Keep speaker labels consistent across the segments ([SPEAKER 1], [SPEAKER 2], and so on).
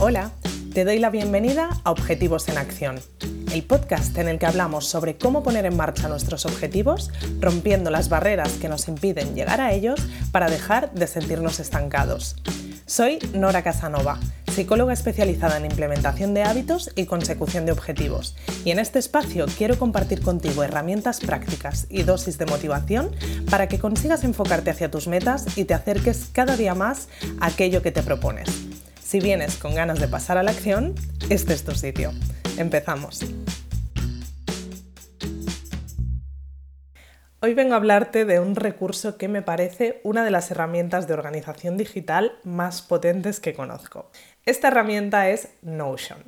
[SPEAKER 1] Hola, te doy la bienvenida a Objetivos en Acción, el podcast en el que hablamos sobre cómo poner en marcha nuestros objetivos, rompiendo las barreras que nos impiden llegar a ellos para dejar de sentirnos estancados. Soy Nora Casanova, psicóloga especializada en implementación de hábitos y consecución de objetivos, y en este espacio quiero compartir contigo herramientas prácticas y dosis de motivación para que consigas enfocarte hacia tus metas y te acerques cada día más a aquello que te propones. Si vienes con ganas de pasar a la acción, este es tu sitio. Empezamos. Hoy vengo a hablarte de un recurso que me parece una de las herramientas de organización digital más potentes que conozco. Esta herramienta es Notion.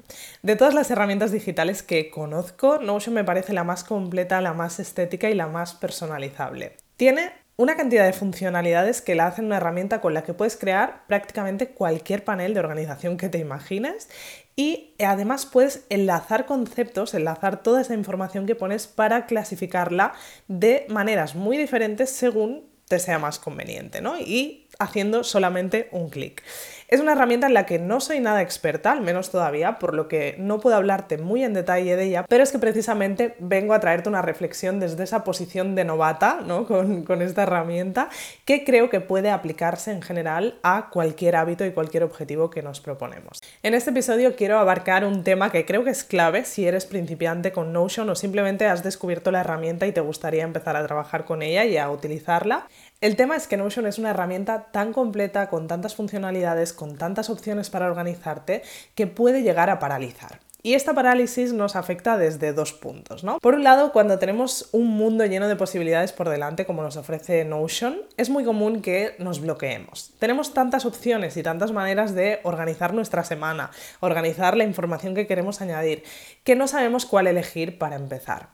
[SPEAKER 1] De todas las herramientas digitales que conozco, Notion me parece la más completa, la más estética y la más personalizable. Tiene una cantidad de funcionalidades que la hacen una herramienta con la que puedes crear prácticamente cualquier panel de organización que te imagines. Y además puedes enlazar conceptos, enlazar toda esa información que pones para clasificarla de maneras muy diferentes según te sea más conveniente, ¿no? Y haciendo solamente un clic. Es una herramienta en la que no soy nada experta, al menos todavía, por lo que no puedo hablarte muy en detalle de ella, pero es que precisamente vengo a traerte una reflexión desde esa posición de novata ¿no? con, con esta herramienta que creo que puede aplicarse en general a cualquier hábito y cualquier objetivo que nos proponemos. En este episodio quiero abarcar un tema que creo que es clave si eres principiante con Notion o simplemente has descubierto la herramienta y te gustaría empezar a trabajar con ella y a utilizarla. El tema es que Notion es una herramienta tan completa, con tantas funcionalidades, con tantas opciones para organizarte, que puede llegar a paralizar. Y esta parálisis nos afecta desde dos puntos, ¿no? Por un lado, cuando tenemos un mundo lleno de posibilidades por delante como nos ofrece Notion, es muy común que nos bloqueemos. Tenemos tantas opciones y tantas maneras de organizar nuestra semana, organizar la información que queremos añadir, que no sabemos cuál elegir para empezar.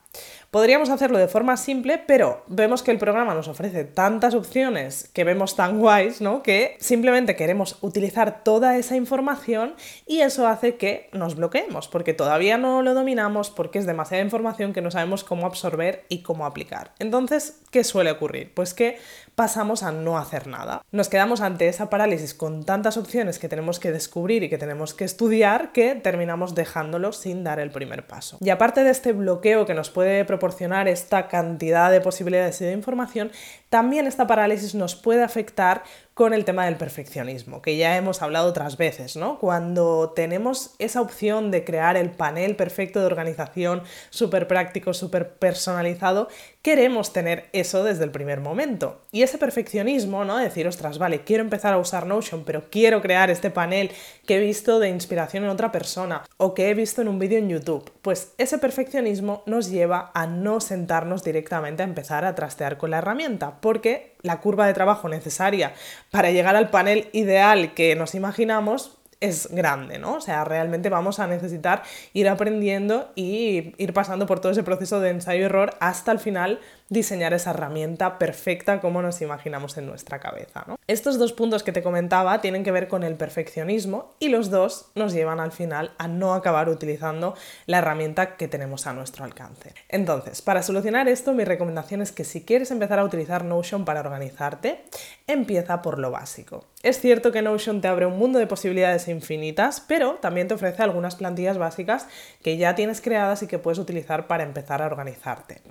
[SPEAKER 1] Podríamos hacerlo de forma simple, pero vemos que el programa nos ofrece tantas opciones que vemos tan guays, ¿no? Que simplemente queremos utilizar toda esa información y eso hace que nos bloqueemos, porque todavía no lo dominamos, porque es demasiada información que no sabemos cómo absorber y cómo aplicar. Entonces, ¿qué suele ocurrir? Pues que pasamos a no hacer nada. Nos quedamos ante esa parálisis con tantas opciones que tenemos que descubrir y que tenemos que estudiar que terminamos dejándolo sin dar el primer paso. Y aparte de este bloqueo que nos puede proporcionar esta cantidad de posibilidades y de información, también esta parálisis nos puede afectar con el tema del perfeccionismo, que ya hemos hablado otras veces, ¿no? Cuando tenemos esa opción de crear el panel perfecto de organización, súper práctico, súper personalizado, queremos tener eso desde el primer momento. Y ese perfeccionismo, ¿no? Decir, ostras, vale, quiero empezar a usar Notion, pero quiero crear este panel que he visto de inspiración en otra persona o que he visto en un vídeo en YouTube. Pues ese perfeccionismo nos lleva a no sentarnos directamente a empezar a trastear con la herramienta, porque la curva de trabajo necesaria para llegar al panel ideal que nos imaginamos es grande, ¿no? O sea, realmente vamos a necesitar ir aprendiendo y ir pasando por todo ese proceso de ensayo-error hasta el final diseñar esa herramienta perfecta como nos imaginamos en nuestra cabeza. Estos dos puntos que te comentaba tienen que ver con el perfeccionismo y los dos nos llevan al final a no acabar utilizando la herramienta que tenemos a nuestro alcance. Entonces, para solucionar esto, mi recomendación es que si quieres empezar a utilizar Notion para organizarte, empieza por lo básico. Es cierto que Notion te abre un mundo de posibilidades infinitas, pero también te ofrece algunas plantillas básicas que ya tienes creadas y que puedes utilizar para empezar a organizarte.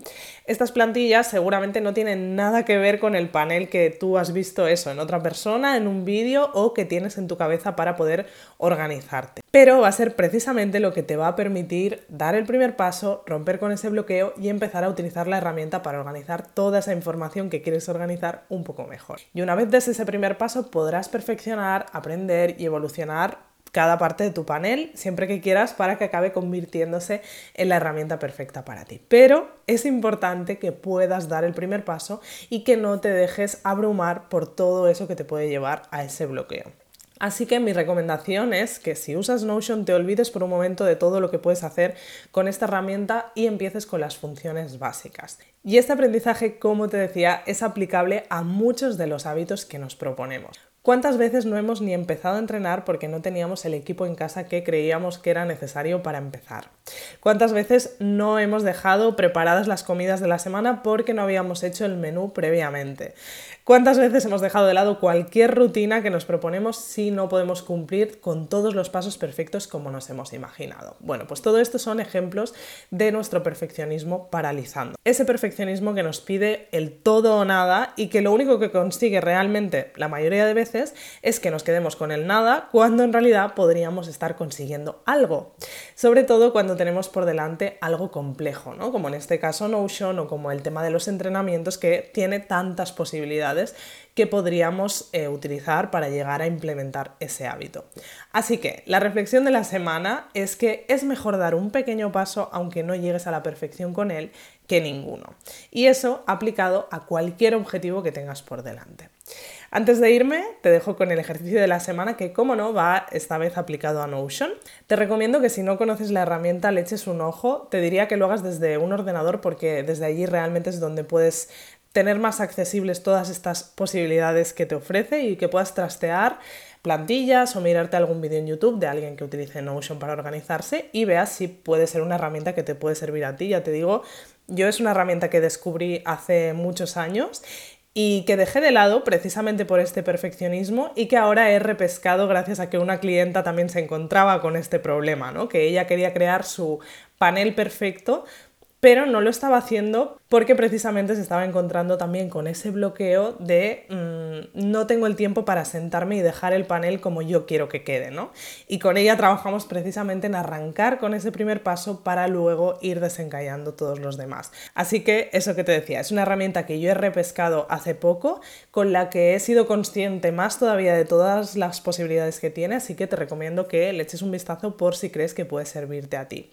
[SPEAKER 1] Estas plantillas seguramente no tienen nada que ver con el panel que tú has visto eso en otra persona, en un vídeo o que tienes en tu cabeza para poder organizarte. Pero va a ser precisamente lo que te va a permitir dar el primer paso, romper con ese bloqueo y empezar a utilizar la herramienta para organizar toda esa información que quieres organizar un poco mejor. Y una vez des ese primer paso podrás perfeccionar, aprender y evolucionar cada parte de tu panel siempre que quieras para que acabe convirtiéndose en la herramienta perfecta para ti. Pero es importante que puedas dar el primer paso y que no te dejes abrumar por todo eso que te puede llevar a ese bloqueo. Así que mi recomendación es que si usas Notion te olvides por un momento de todo lo que puedes hacer con esta herramienta y empieces con las funciones básicas. Y este aprendizaje, como te decía, es aplicable a muchos de los hábitos que nos proponemos. ¿Cuántas veces no hemos ni empezado a entrenar porque no teníamos el equipo en casa que creíamos que era necesario para empezar? ¿Cuántas veces no hemos dejado preparadas las comidas de la semana porque no habíamos hecho el menú previamente? ¿Cuántas veces hemos dejado de lado cualquier rutina que nos proponemos si no podemos cumplir con todos los pasos perfectos como nos hemos imaginado? Bueno, pues todo esto son ejemplos de nuestro perfeccionismo paralizando. Ese perfeccionismo que nos pide el todo o nada y que lo único que consigue realmente la mayoría de veces es que nos quedemos con el nada cuando en realidad podríamos estar consiguiendo algo. Sobre todo cuando tenemos por delante algo complejo, ¿no? Como en este caso Notion o como el tema de los entrenamientos que tiene tantas posibilidades que podríamos eh, utilizar para llegar a implementar ese hábito. Así que la reflexión de la semana es que es mejor dar un pequeño paso aunque no llegues a la perfección con él que ninguno. Y eso aplicado a cualquier objetivo que tengas por delante. Antes de irme, te dejo con el ejercicio de la semana que, como no, va esta vez aplicado a Notion. Te recomiendo que si no conoces la herramienta le eches un ojo. Te diría que lo hagas desde un ordenador porque desde allí realmente es donde puedes tener más accesibles todas estas posibilidades que te ofrece y que puedas trastear plantillas o mirarte algún vídeo en YouTube de alguien que utilice Notion para organizarse y veas si puede ser una herramienta que te puede servir a ti. Ya te digo, yo es una herramienta que descubrí hace muchos años y que dejé de lado precisamente por este perfeccionismo y que ahora he repescado gracias a que una clienta también se encontraba con este problema, ¿no? que ella quería crear su panel perfecto pero no lo estaba haciendo porque precisamente se estaba encontrando también con ese bloqueo de mm, no tengo el tiempo para sentarme y dejar el panel como yo quiero que quede, ¿no? Y con ella trabajamos precisamente en arrancar con ese primer paso para luego ir desencallando todos los demás. Así que eso que te decía, es una herramienta que yo he repescado hace poco, con la que he sido consciente más todavía de todas las posibilidades que tiene, así que te recomiendo que le eches un vistazo por si crees que puede servirte a ti.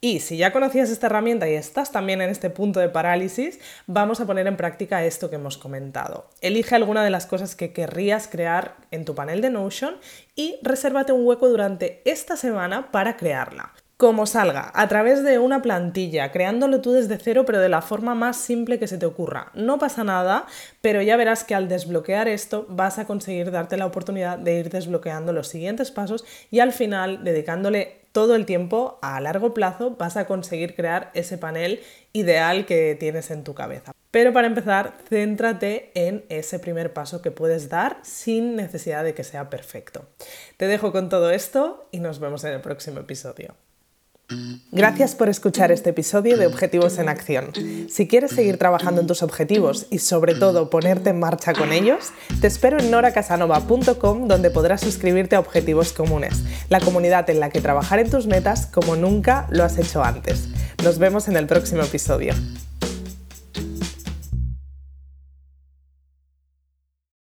[SPEAKER 1] Y si ya conocías esta herramienta y estás también en este punto de parálisis, vamos a poner en práctica esto que hemos comentado. Elige alguna de las cosas que querrías crear en tu panel de Notion y resérvate un hueco durante esta semana para crearla. Como salga, a través de una plantilla, creándolo tú desde cero, pero de la forma más simple que se te ocurra. No pasa nada, pero ya verás que al desbloquear esto vas a conseguir darte la oportunidad de ir desbloqueando los siguientes pasos y al final, dedicándole todo el tiempo, a largo plazo, vas a conseguir crear ese panel ideal que tienes en tu cabeza. Pero para empezar, céntrate en ese primer paso que puedes dar sin necesidad de que sea perfecto. Te dejo con todo esto y nos vemos en el próximo episodio. Gracias por escuchar este episodio de Objetivos en Acción. Si quieres seguir trabajando en tus objetivos y sobre todo ponerte en marcha con ellos, te espero en noracasanova.com donde podrás suscribirte a Objetivos Comunes, la comunidad en la que trabajar en tus metas como nunca lo has hecho antes. Nos vemos en el próximo episodio.